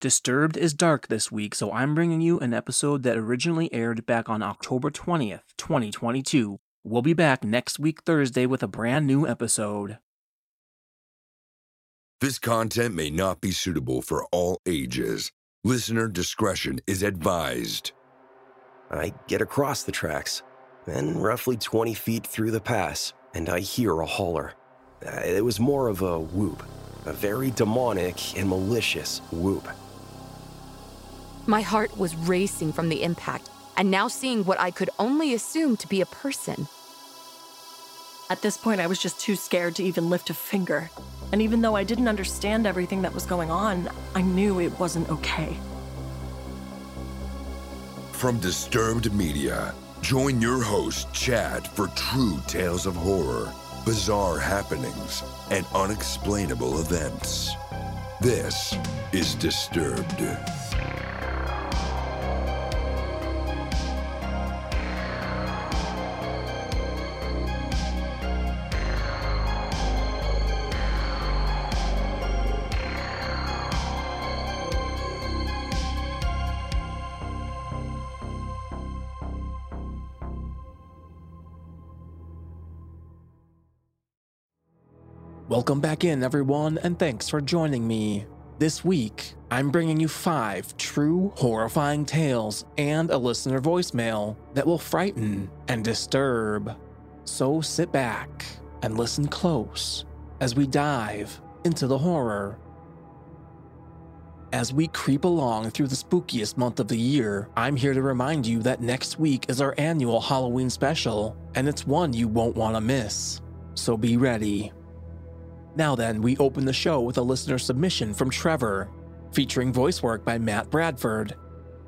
Disturbed is dark this week, so I'm bringing you an episode that originally aired back on October 20th, 2022. We'll be back next week Thursday with a brand new episode. This content may not be suitable for all ages. Listener discretion is advised. I get across the tracks, then roughly 20 feet through the pass, and I hear a holler. Uh, It was more of a whoop, a very demonic and malicious whoop. My heart was racing from the impact, and now seeing what I could only assume to be a person. At this point, I was just too scared to even lift a finger. And even though I didn't understand everything that was going on, I knew it wasn't okay. From Disturbed Media, join your host, Chad, for true tales of horror, bizarre happenings, and unexplainable events. This is Disturbed. Welcome back in, everyone, and thanks for joining me. This week, I'm bringing you five true horrifying tales and a listener voicemail that will frighten and disturb. So sit back and listen close as we dive into the horror. As we creep along through the spookiest month of the year, I'm here to remind you that next week is our annual Halloween special, and it's one you won't want to miss. So be ready. Now then, we open the show with a listener submission from Trevor, featuring voice work by Matt Bradford,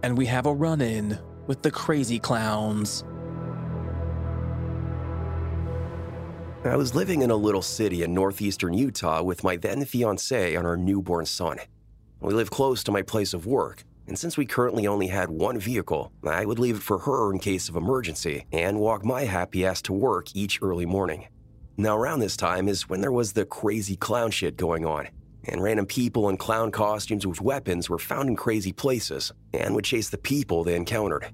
and we have a run in with the Crazy Clowns. I was living in a little city in northeastern Utah with my then fiance and our newborn son. We live close to my place of work, and since we currently only had one vehicle, I would leave it for her in case of emergency and walk my happy ass to work each early morning. Now, around this time is when there was the crazy clown shit going on, and random people in clown costumes with weapons were found in crazy places and would chase the people they encountered.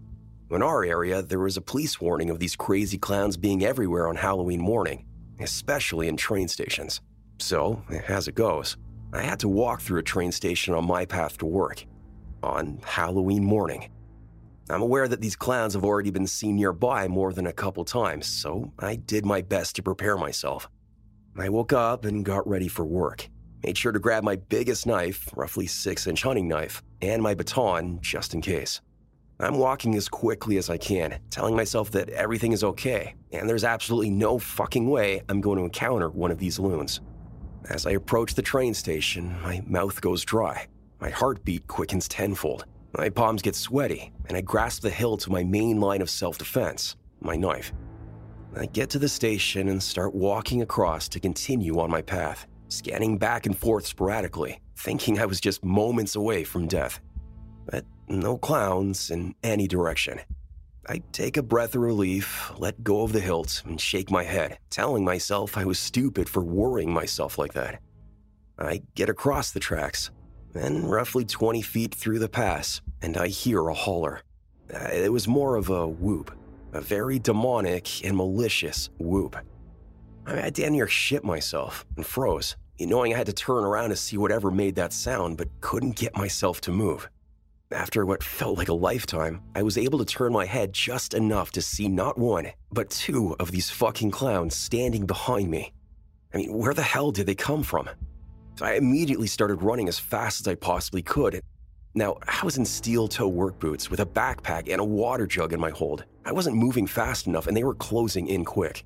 In our area, there was a police warning of these crazy clowns being everywhere on Halloween morning, especially in train stations. So, as it goes, I had to walk through a train station on my path to work on Halloween morning. I'm aware that these clowns have already been seen nearby more than a couple times, so I did my best to prepare myself. I woke up and got ready for work. Made sure to grab my biggest knife, roughly 6 inch hunting knife, and my baton just in case. I'm walking as quickly as I can, telling myself that everything is okay, and there's absolutely no fucking way I'm going to encounter one of these loons. As I approach the train station, my mouth goes dry. My heartbeat quickens tenfold. My palms get sweaty, and I grasp the hilt of my main line of self defense my knife. I get to the station and start walking across to continue on my path, scanning back and forth sporadically, thinking I was just moments away from death. But no clowns in any direction. I take a breath of relief, let go of the hilt, and shake my head, telling myself I was stupid for worrying myself like that. I get across the tracks, then roughly 20 feet through the pass, and I hear a holler. Uh, It was more of a whoop, a very demonic and malicious whoop. I damn near shit myself and froze, knowing I had to turn around to see whatever made that sound, but couldn't get myself to move. After what felt like a lifetime, I was able to turn my head just enough to see not one, but two of these fucking clowns standing behind me. I mean, where the hell did they come from? I immediately started running as fast as I possibly could. Now, I was in steel toe work boots with a backpack and a water jug in my hold. I wasn't moving fast enough, and they were closing in quick.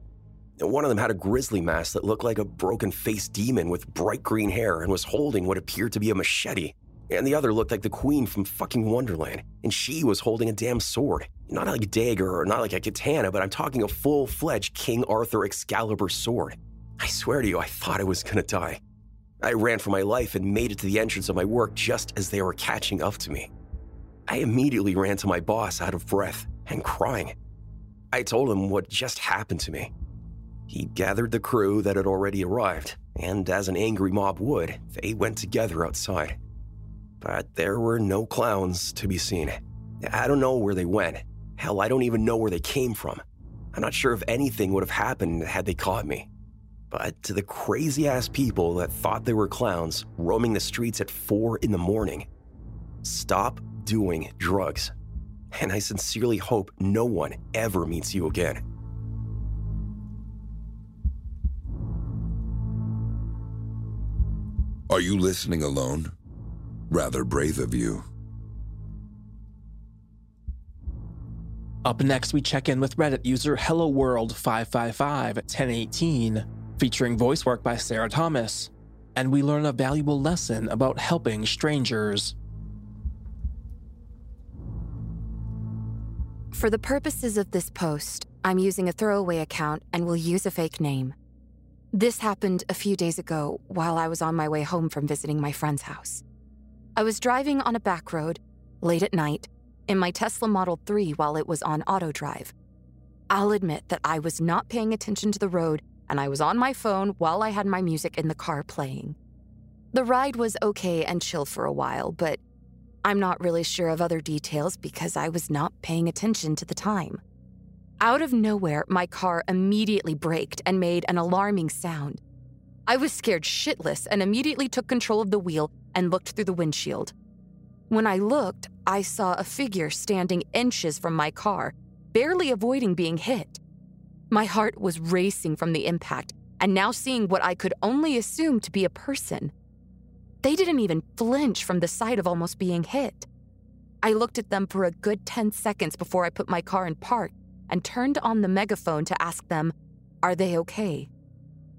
One of them had a grizzly mask that looked like a broken faced demon with bright green hair and was holding what appeared to be a machete. and the other looked like the queen from fucking Wonderland, and she was holding a damn sword. Not like a dagger or not like a katana, but I'm talking a full fledged King Arthur Excalibur sword. I swear to you, I thought I was gonna die. I ran for my life and made it to the entrance of my work just as they were catching up to me. I immediately ran to my boss out of breath and crying. I told him what just happened to me. He gathered the crew that had already arrived, and as an angry mob would, they went together outside. But there were no clowns to be seen. I don't know where they went. Hell, I don't even know where they came from. I'm not sure if anything would have happened had they caught me. But to the crazy ass people that thought they were clowns roaming the streets at 4 in the morning, stop doing drugs. And I sincerely hope no one ever meets you again. Are you listening alone? Rather brave of you. Up next, we check in with Reddit user Hello World 555 1018 featuring voice work by Sarah Thomas, and we learn a valuable lesson about helping strangers. For the purposes of this post, I'm using a throwaway account and will use a fake name. This happened a few days ago while I was on my way home from visiting my friend's house. I was driving on a back road, late at night, in my Tesla Model 3 while it was on auto drive. I'll admit that I was not paying attention to the road and I was on my phone while I had my music in the car playing. The ride was okay and chill for a while, but I'm not really sure of other details because I was not paying attention to the time. Out of nowhere, my car immediately braked and made an alarming sound. I was scared shitless and immediately took control of the wheel and looked through the windshield. When I looked, I saw a figure standing inches from my car, barely avoiding being hit. My heart was racing from the impact, and now seeing what I could only assume to be a person. They didn't even flinch from the sight of almost being hit. I looked at them for a good 10 seconds before I put my car in park and turned on the megaphone to ask them, Are they okay?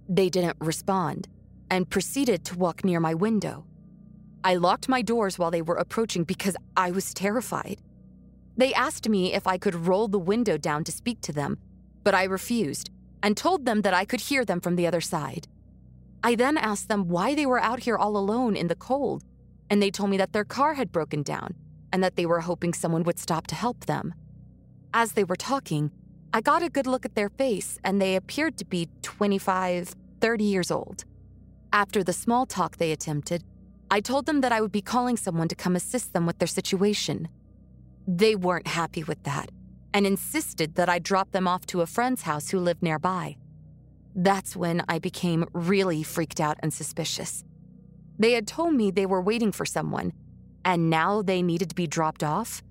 They didn't respond and proceeded to walk near my window. I locked my doors while they were approaching because I was terrified. They asked me if I could roll the window down to speak to them, but I refused and told them that I could hear them from the other side. I then asked them why they were out here all alone in the cold, and they told me that their car had broken down and that they were hoping someone would stop to help them. As they were talking, I got a good look at their face, and they appeared to be 25, 30 years old. After the small talk they attempted, I told them that I would be calling someone to come assist them with their situation. They weren't happy with that and insisted that I drop them off to a friend's house who lived nearby. That's when I became really freaked out and suspicious. They had told me they were waiting for someone, and now they needed to be dropped off.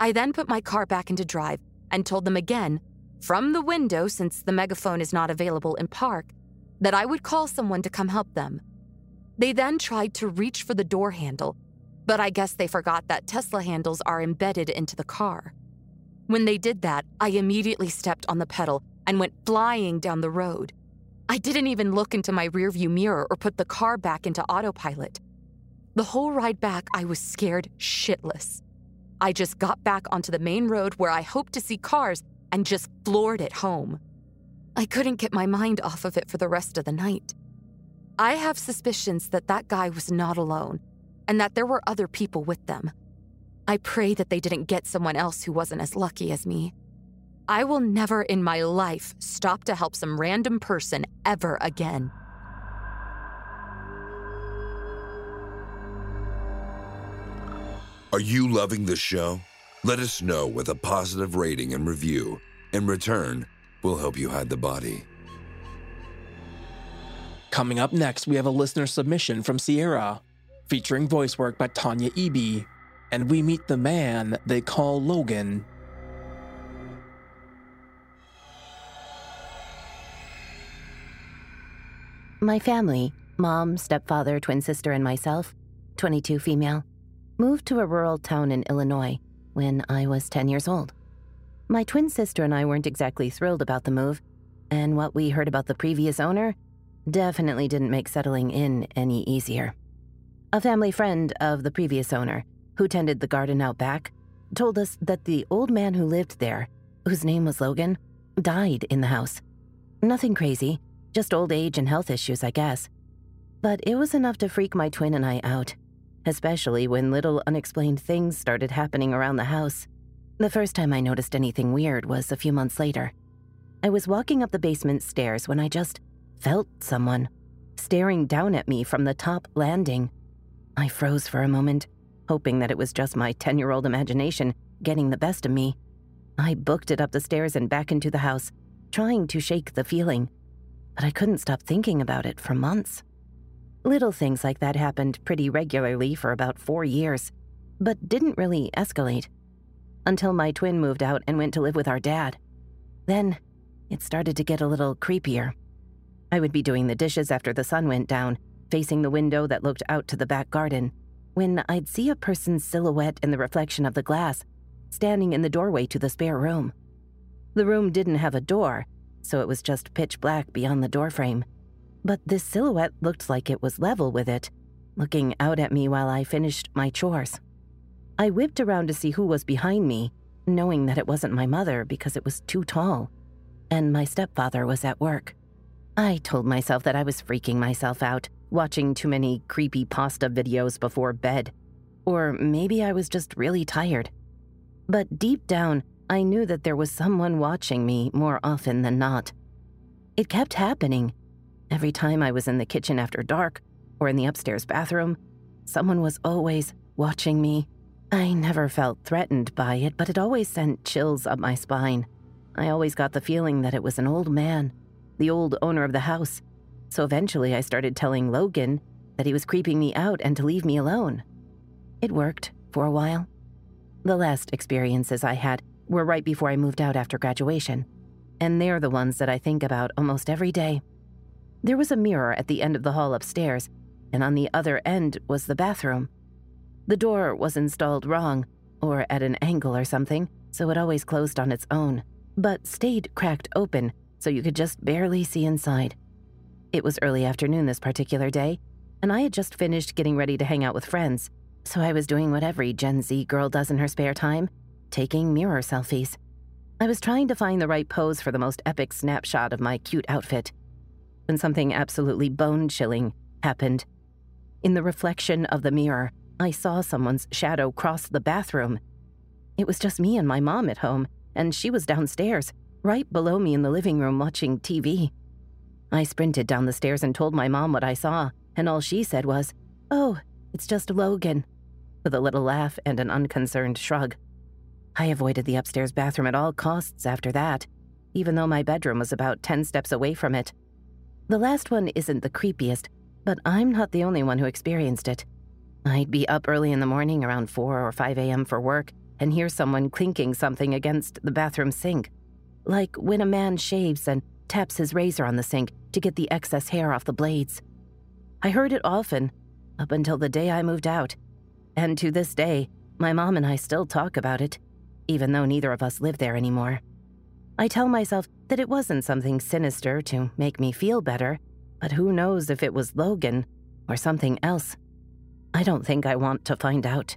I then put my car back into drive and told them again, from the window since the megaphone is not available in park, that I would call someone to come help them. They then tried to reach for the door handle, but I guess they forgot that Tesla handles are embedded into the car. When they did that, I immediately stepped on the pedal and went flying down the road. I didn't even look into my rearview mirror or put the car back into autopilot. The whole ride back, I was scared shitless. I just got back onto the main road where I hoped to see cars and just floored it home. I couldn't get my mind off of it for the rest of the night. I have suspicions that that guy was not alone and that there were other people with them. I pray that they didn't get someone else who wasn't as lucky as me. I will never in my life stop to help some random person ever again. Are you loving the show? Let us know with a positive rating and review. In return, we'll help you hide the body. Coming up next, we have a listener submission from Sierra, featuring voice work by Tanya Eby and we meet the man they call Logan. My family mom, stepfather, twin sister, and myself 22 female moved to a rural town in Illinois when I was 10 years old. My twin sister and I weren't exactly thrilled about the move, and what we heard about the previous owner definitely didn't make settling in any easier. A family friend of the previous owner, who tended the garden out back, told us that the old man who lived there, whose name was Logan, died in the house. Nothing crazy, just old age and health issues, I guess. But it was enough to freak my twin and I out, especially when little unexplained things started happening around the house. The first time I noticed anything weird was a few months later. I was walking up the basement stairs when I just felt someone staring down at me from the top landing. I froze for a moment, hoping that it was just my 10 year old imagination getting the best of me. I booked it up the stairs and back into the house, trying to shake the feeling, but I couldn't stop thinking about it for months. Little things like that happened pretty regularly for about four years, but didn't really escalate until my twin moved out and went to live with our dad. Then it started to get a little creepier. I would be doing the dishes after the sun went down, facing the window that looked out to the back garden, when I'd see a person's silhouette in the reflection of the glass, standing in the doorway to the spare room. The room didn't have a door, so it was just pitch black beyond the doorframe. But this silhouette looked like it was level with it, looking out at me while I finished my chores. I whipped around to see who was behind me, knowing that it wasn't my mother because it was too tall, and my stepfather was at work. I told myself that I was freaking myself out, watching too many creepypasta videos before bed. Or maybe I was just really tired. But deep down, I knew that there was someone watching me more often than not. It kept happening. Every time I was in the kitchen after dark or in the upstairs bathroom, someone was always watching me I never felt threatened by it, but it always sent chills up my spine. I always got the feeling that it was an old man, the old owner of the house. So eventually I started telling Logan that he was creeping me out and to leave me alone. It worked for a while. The last experiences I had were right before I moved out after graduation, and they're the ones that I think about almost every day. There was a mirror at the end of the hall upstairs, and on the other end was the bathroom. The door was installed wrong, or at an angle or something, so it always closed on its own, but stayed cracked open so you could just barely see inside. It was early afternoon this particular day, and I had just finished getting ready to hang out with friends, so I was doing what every Gen Z girl does in her spare time taking mirror selfies. I was trying to find the right pose for the most epic snapshot of my cute outfit when something absolutely bone chilling happened. In the reflection of the mirror, I saw someone's shadow cross the bathroom. It was just me and my mom at home, and she was downstairs, right below me in the living room watching TV. I sprinted down the stairs and told my mom what I saw, and all she said was, Oh, it's just Logan, with a little laugh and an unconcerned shrug. I avoided the upstairs bathroom at all costs after that, even though my bedroom was about 10 steps away from it. The last one isn't the creepiest, but I'm not the only one who experienced it. I'd be up early in the morning around 4 or 5 a.m. for work and hear someone clinking something against the bathroom sink. Like when a man shaves and taps his razor on the sink to get the excess hair off the blades. I heard it often, up until the day I moved out. And to this day, my mom and I still talk about it, even though neither of us live there anymore. I tell myself that it wasn't something sinister to make me feel better, but who knows if it was Logan or something else. I don't think I want to find out.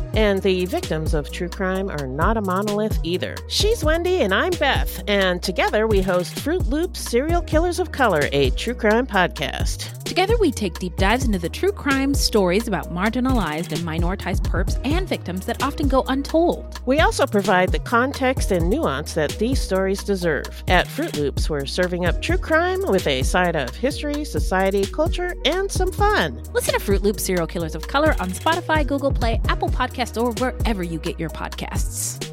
and the victims of true crime are not a monolith either. She's Wendy, and I'm Beth, and together we host Fruit Loops Serial Killers of Color, a true crime podcast. Together, we take deep dives into the true crime stories about marginalized and minoritized perps and victims that often go untold. We also provide the context and nuance that these stories deserve. At Fruit Loops, we're serving up true crime with a side of history, society, culture, and some fun. Listen to Fruit Loops Serial Killers of Color on Spotify, Google Play, Apple Podcasts, or wherever you get your podcasts.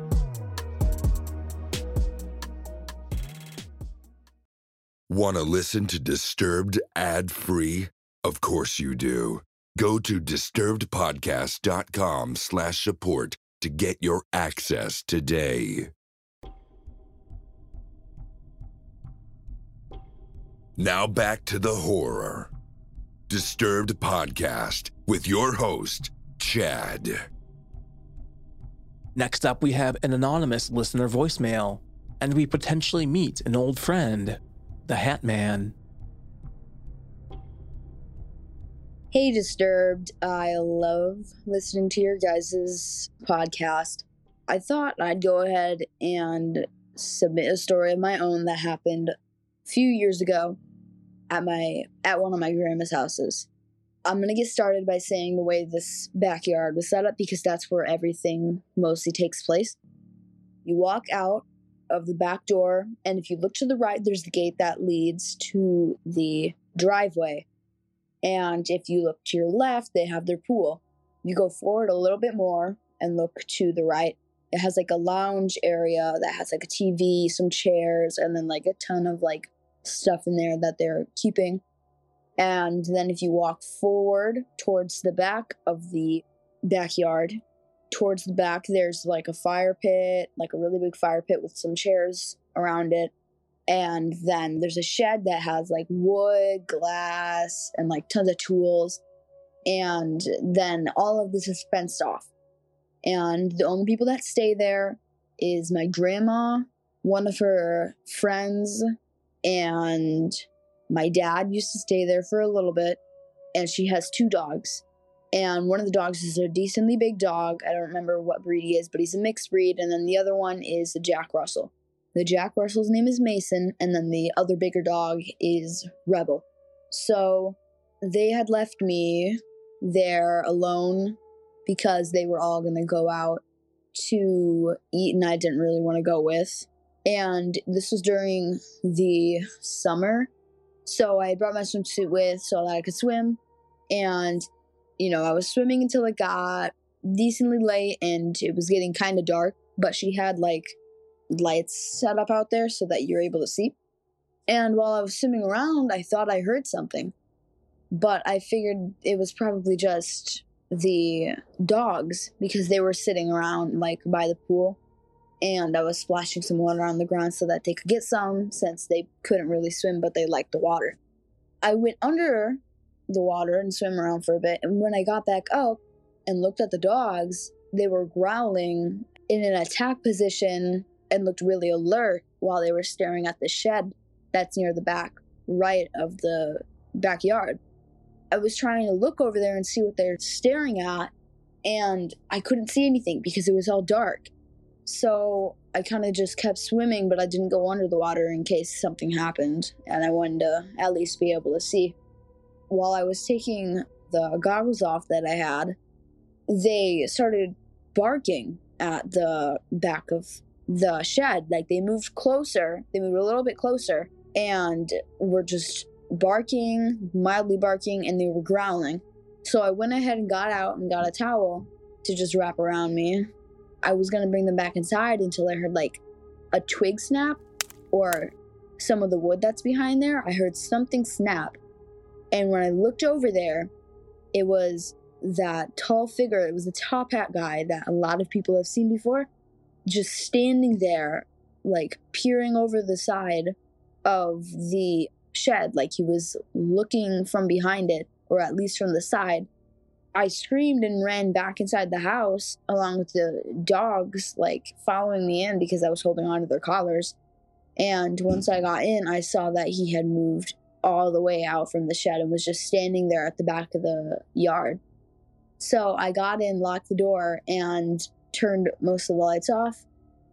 Want to listen to Disturbed ad free? Of course you do. Go to disturbedpodcast.com slash support to get your access today. Now back to the horror. Disturbed Podcast with your host, Chad. Next up, we have an anonymous listener voicemail, and we potentially meet an old friend, the Hat Man. Hey, Disturbed. I love listening to your guys' podcast. I thought I'd go ahead and submit a story of my own that happened a few years ago at my at one of my grandma's houses. I'm gonna get started by saying the way this backyard was set up because that's where everything mostly takes place. You walk out of the back door, and if you look to the right, there's the gate that leads to the driveway. And if you look to your left, they have their pool. You go forward a little bit more and look to the right. It has like a lounge area that has like a TV, some chairs, and then like a ton of like stuff in there that they're keeping. And then if you walk forward towards the back of the backyard, towards the back, there's like a fire pit, like a really big fire pit with some chairs around it. And then there's a shed that has like wood, glass, and like tons of tools. And then all of this is fenced off. And the only people that stay there is my grandma, one of her friends, and my dad used to stay there for a little bit. And she has two dogs. And one of the dogs is a decently big dog. I don't remember what breed he is, but he's a mixed breed. And then the other one is a Jack Russell. The Jack Russell's name is Mason, and then the other bigger dog is Rebel. So they had left me there alone because they were all going to go out to eat, and I didn't really want to go with. And this was during the summer. So I brought my swimsuit with so that I could swim. And, you know, I was swimming until it got decently late and it was getting kind of dark. But she had like lights set up out there so that you're able to see. And while I was swimming around, I thought I heard something. But I figured it was probably just the dogs because they were sitting around like by the pool. And I was splashing some water on the ground so that they could get some since they couldn't really swim, but they liked the water. I went under the water and swam around for a bit. And when I got back up and looked at the dogs, they were growling in an attack position and looked really alert while they were staring at the shed that's near the back right of the backyard. I was trying to look over there and see what they're staring at, and I couldn't see anything because it was all dark. So I kind of just kept swimming, but I didn't go under the water in case something happened, and I wanted to at least be able to see. While I was taking the goggles off that I had, they started barking at the back of the shed. Like they moved closer, they moved a little bit closer, and were just barking, mildly barking, and they were growling. So I went ahead and got out and got a towel to just wrap around me. I was gonna bring them back inside until I heard like a twig snap or some of the wood that's behind there. I heard something snap. And when I looked over there, it was that tall figure. It was the top hat guy that a lot of people have seen before, just standing there, like peering over the side of the shed, like he was looking from behind it, or at least from the side. I screamed and ran back inside the house along with the dogs, like following me in because I was holding on to their collars. And once I got in, I saw that he had moved all the way out from the shed and was just standing there at the back of the yard. So I got in, locked the door, and turned most of the lights off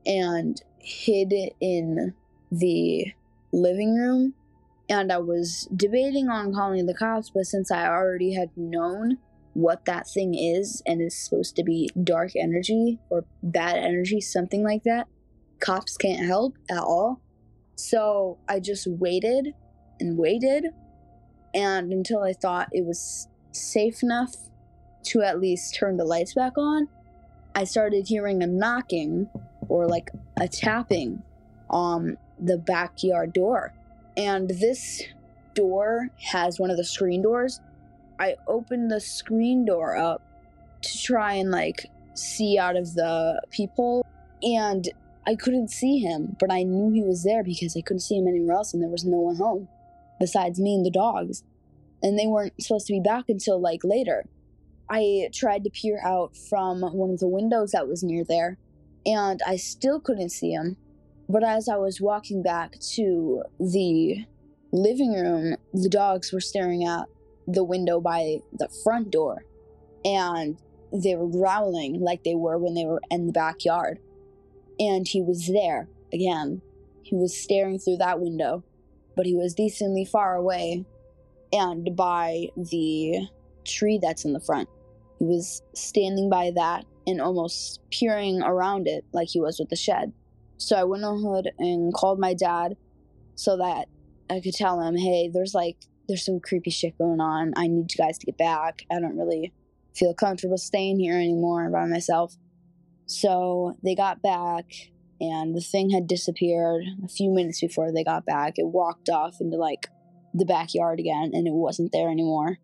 and hid in the living room. And I was debating on calling the cops, but since I already had known what that thing is and is supposed to be dark energy or bad energy, something like that, cops can't help at all. So I just waited and waited, and until I thought it was safe enough to at least turn the lights back on, I started hearing a knocking or like a tapping on the backyard door. And this door has one of the screen doors. I opened the screen door up to try and like see out of the people and I couldn't see him, but I knew he was there because I couldn't see him anywhere else and there was no one home besides me and the dogs. And they weren't supposed to be back until like later. I tried to peer out from one of the windows that was near there, and I still couldn't see him. But as I was walking back to the living room, the dogs were staring at the window by the front door, and they were growling like they were when they were in the backyard. And he was there again. He was staring through that window, but he was decently far away and by the tree that's in the front. He was standing by that and almost peering around it like he was with the shed. So I went ahead and called my dad so that I could tell him, hey, there's like, there's some creepy shit going on. I need you guys to get back. I don't really feel comfortable staying here anymore by myself. So they got back and the thing had disappeared a few minutes before they got back. It walked off into like the backyard again and it wasn't there anymore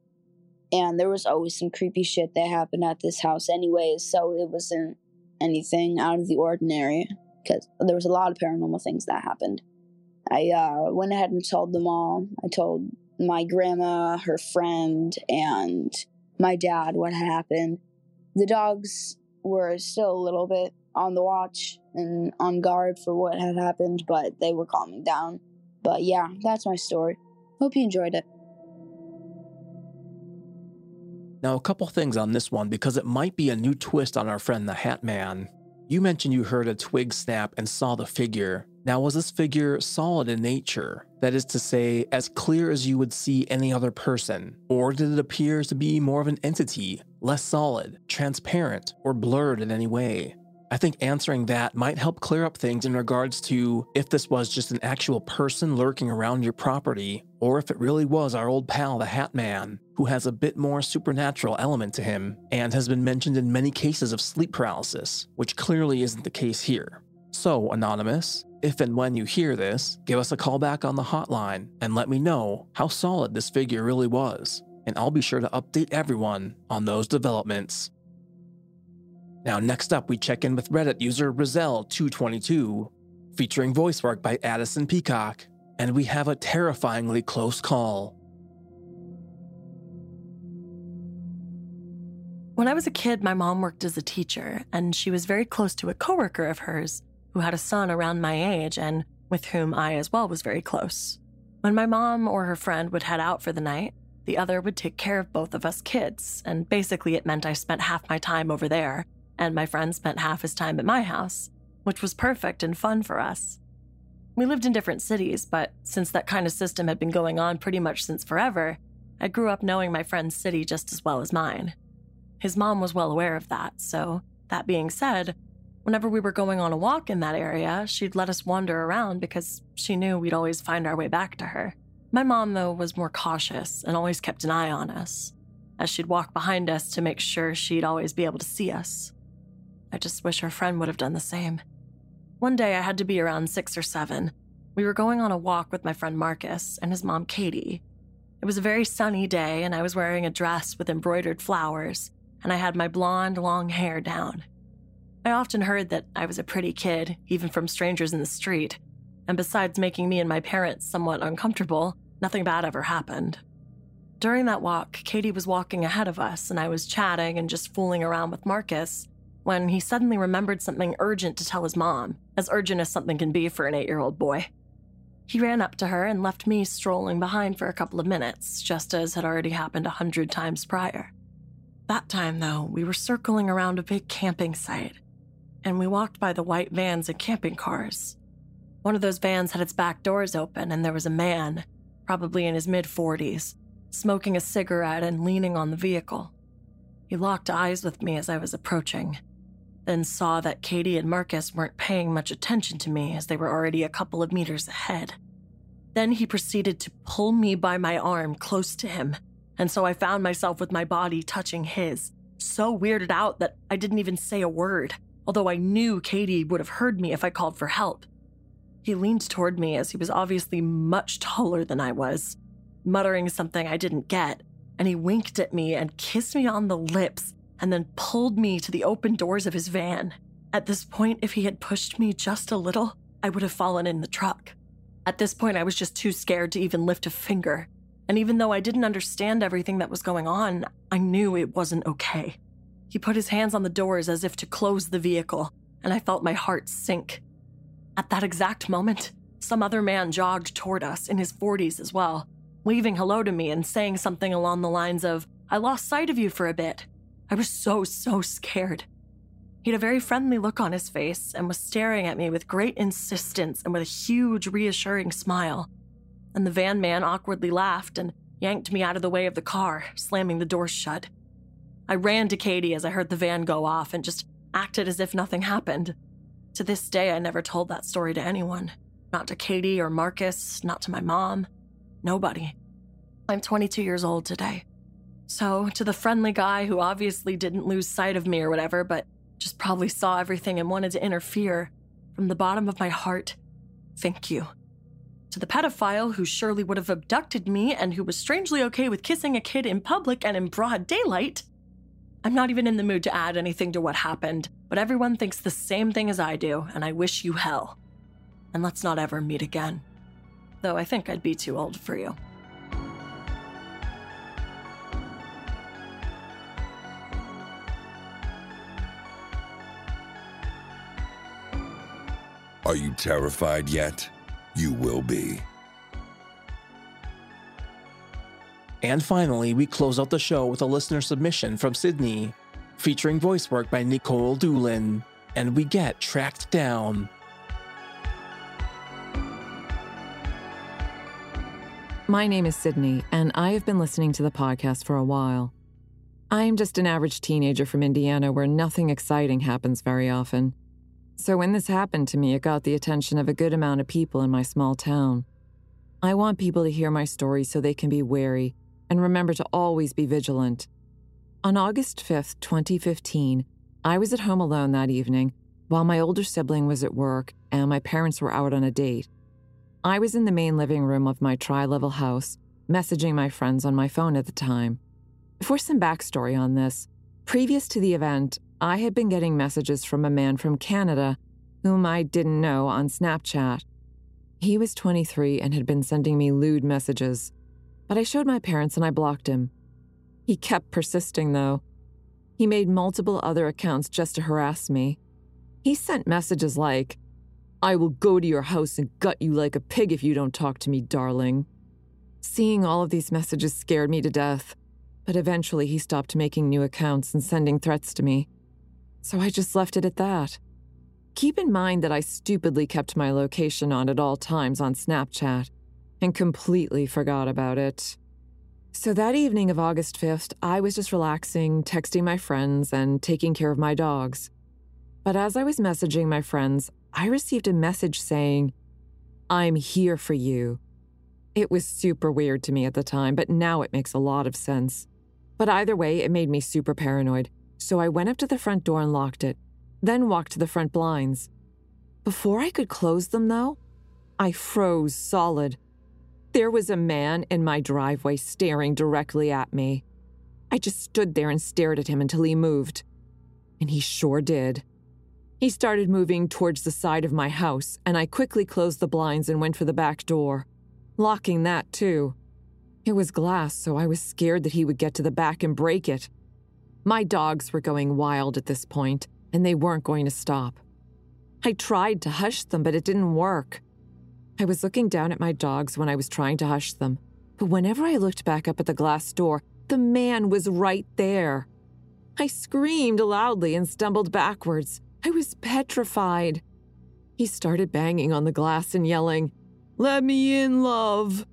and there was always some creepy shit that happened at this house anyways so it wasn't anything out of the ordinary because there was a lot of paranormal things that happened i uh, went ahead and told them all i told my grandma her friend and my dad what had happened the dogs were still a little bit on the watch and on guard for what had happened but they were calming down but yeah that's my story hope you enjoyed it Now, a couple things on this one because it might be a new twist on our friend the Hat Man. You mentioned you heard a twig snap and saw the figure. Now, was this figure solid in nature? That is to say, as clear as you would see any other person? Or did it appear to be more of an entity, less solid, transparent, or blurred in any way? I think answering that might help clear up things in regards to if this was just an actual person lurking around your property, or if it really was our old pal, the Hat Man, who has a bit more supernatural element to him and has been mentioned in many cases of sleep paralysis, which clearly isn't the case here. So, Anonymous, if and when you hear this, give us a call back on the hotline and let me know how solid this figure really was, and I'll be sure to update everyone on those developments. Now, next up, we check in with Reddit user Rizell222, featuring voice work by Addison Peacock, and we have a terrifyingly close call. When I was a kid, my mom worked as a teacher, and she was very close to a coworker of hers who had a son around my age and with whom I as well was very close. When my mom or her friend would head out for the night, the other would take care of both of us kids, and basically it meant I spent half my time over there and my friend spent half his time at my house. which was perfect and fun for us. We lived in different cities, but since that kind of system had been going on pretty much since forever, I grew up knowing my friend's city just as well as mine. His mom was well aware of that, so, that being said, whenever we were going on a walk in that area, she'd let us wander around because she knew we'd always find our way back to her. My mom, though, was more cautious and always kept an eye on us, as she'd walk behind us to make sure she'd always be able to see us. I just wish her friend would have done the same. One day I had to be around six or seven. We were going on a walk with my friend Marcus and his mom Katie. It was a very sunny day, and I was wearing a dress with embroidered flowers, and I had my blonde, long hair down. I often heard that I was a pretty kid, even from strangers in the street, and besides making me and my parents somewhat uncomfortable, nothing bad ever happened. During that walk, Katie was walking ahead of us, and I was chatting and just fooling around with Marcus when he suddenly remembered something urgent to tell his mom, as urgent as something can be for an eight year old boy. He ran up to her and left me strolling behind for a couple of minutes, just as had already happened a hundred times prior. That time, though, we were circling around a big camping site, and we walked by the white vans and camping cars. One of those vans had its back doors open, and there was a man, probably in his mid 40s, smoking a cigarette and leaning on the vehicle. He locked eyes with me as I was approaching, then saw that Katie and Marcus weren't paying much attention to me as they were already a couple of meters ahead. Then he proceeded to pull me by my arm close to him, and so I found myself with my body touching his, so weirded out that I didn't even say a word, although I knew Katie would have heard me if I called for help. He leaned toward me as he was obviously much taller than I was, muttering something I didn't get, and he winked at me and kissed me on the lips and then pulled me to the open doors of his van. At this point, if he had pushed me just a little, I would have fallen in the truck. At this point, I was just too scared to even lift a finger. And even though I didn't understand everything that was going on, I knew it wasn't okay. He put his hands on the doors as if to close the vehicle, and I felt my heart sink. At that exact moment, some other man jogged toward us in his 40s as well, waving hello to me and saying something along the lines of, I lost sight of you for a bit. I was so, so scared. He had a very friendly look on his face and was staring at me with great insistence and with a huge, reassuring smile. And the van man awkwardly laughed and yanked me out of the way of the car, slamming the doors shut. I ran to Katie as I heard the van go off and just acted as if nothing happened. To this day, I never told that story to anyone. Not to Katie or Marcus, not to my mom. Nobody. I'm 22 years old today. So, to the friendly guy who obviously didn't lose sight of me or whatever, but just probably saw everything and wanted to interfere, from the bottom of my heart, thank you. To the pedophile who surely would have abducted me and who was strangely okay with kissing a kid in public and in broad daylight, I'm not even in the mood to add anything to what happened, but everyone thinks the same thing as I do, and I wish you hell. And let's not ever meet again. Though I think I'd be too old for you. Are you terrified yet? You will be. And finally, we close out the show with a listener submission from Sydney, featuring voice work by Nikolle Doolin. And we get tracked down. My name is Sydney, and I have been listening to the podcast for a while. I am just an average teenager from Indiana where nothing exciting happens very often. So when this happened to me, it got the attention of a good amount of people in my small town. I want people to hear my story so they can be wary and remember to always be vigilant. On August 5th, 2015, I was at home alone that evening while my older sibling was at work and my parents were out on a date. I was in the main living room of my tri level house, messaging my friends on my phone at the time. For some backstory on this, previous to the event, I had been getting messages from a man from Canada whom I didn't know on Snapchat. He was 23 and had been sending me lewd messages, but I showed my parents and I blocked him. He kept persisting, though. He made multiple other accounts just to harass me. He sent messages like, I will go to your house and gut you like a pig if you don't talk to me, darling. Seeing all of these messages scared me to death, but eventually he stopped making new accounts and sending threats to me so I just left it at that. Keep in mind that I stupidly kept my location on at all times on Snapchat and completely forgot about it. So that evening of August 5th, I was just relaxing, texting my friends, and taking care of my dogs. But as I was messaging my friends, I received a message saying, I'm here for you. It was super weird to me at the time, but now it makes a lot of sense. But either way, it made me super paranoid, so I went up to the front door and locked it, then walked to the front blinds. Before I could close them, though, I froze solid. There was a man in my driveway staring directly at me. I just stood there and stared at him until he moved. And he sure did. He started moving towards the side of my house, and I quickly closed the blinds and went for the back door, locking that too. It was glass, so I was scared that he would get to the back and break it. My dogs were going wild at this point, and they weren't going to stop. I tried to hush them, but it didn't work. I was looking down at my dogs when I was trying to hush them, but whenever I looked back up at the glass door, the man was right there. I screamed loudly and stumbled backwards. I was petrified. He started banging on the glass and yelling, Let me in, love.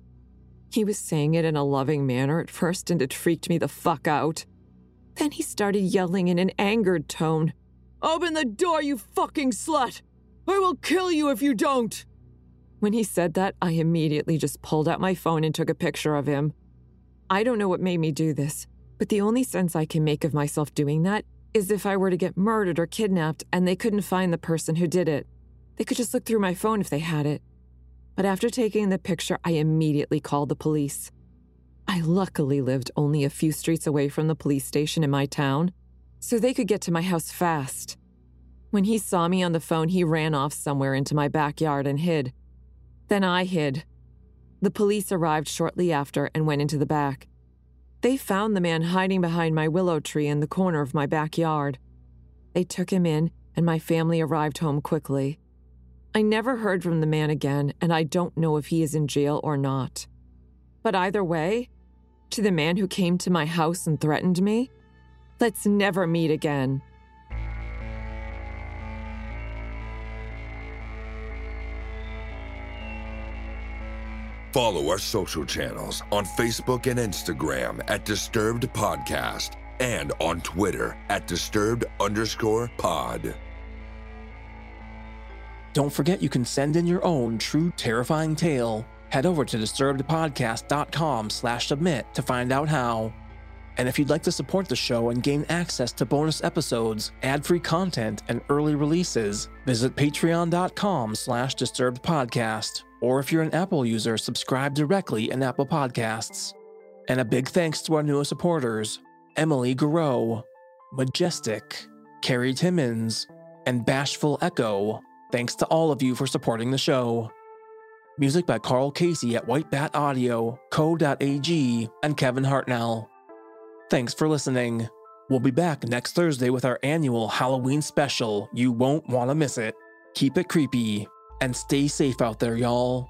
He was saying it in a loving manner at first, and it freaked me the fuck out. Then he started yelling in an angered tone Open the door, you fucking slut! I will kill you if you don't! When he said that, I immediately just pulled out my phone and took a picture of him. I don't know what made me do this, but the only sense I can make of myself doing that is if I were to get murdered or kidnapped and they couldn't find the person who did it. They could just look through my phone if they had it. But after taking the picture, I immediately called the police. I luckily lived only a few streets away from the police station in my town, so they could get to my house fast. When he saw me on the phone, he ran off somewhere into my backyard and hid. Then I hid. The police arrived shortly after and went into the back. They found the man hiding behind my willow tree in the corner of my backyard. They took him in, and my family arrived home quickly. I never heard from the man again, and I don't know if he is in jail or not. But either way, to the man who came to my house and threatened me, let's never meet again. Follow our social channels on Facebook and Instagram at Disturbed Podcast and on Twitter at Disturbed underscore pod. Don't forget you can send in your own true terrifying tale. Head over to disturbedpodcast.com slash submit to find out how. And if you'd like to support the show and gain access to bonus episodes, ad-free content, and early releases, visit patreon.com slash disturbedpodcast. Or if you're an Apple user, subscribe directly in Apple Podcasts. And a big thanks to our newest supporters, Emily Garreau, Majestic, Carrie Timmons, and Bashful Echo. Thanks to all of you for supporting the show. Music by Carl Casey at White Bat Audio, Co.ag, and Kevin Hartnell. Thanks for listening. We'll be back next Thursday with our annual Halloween special. You won't want to miss it. Keep it creepy and stay safe out there, y'all.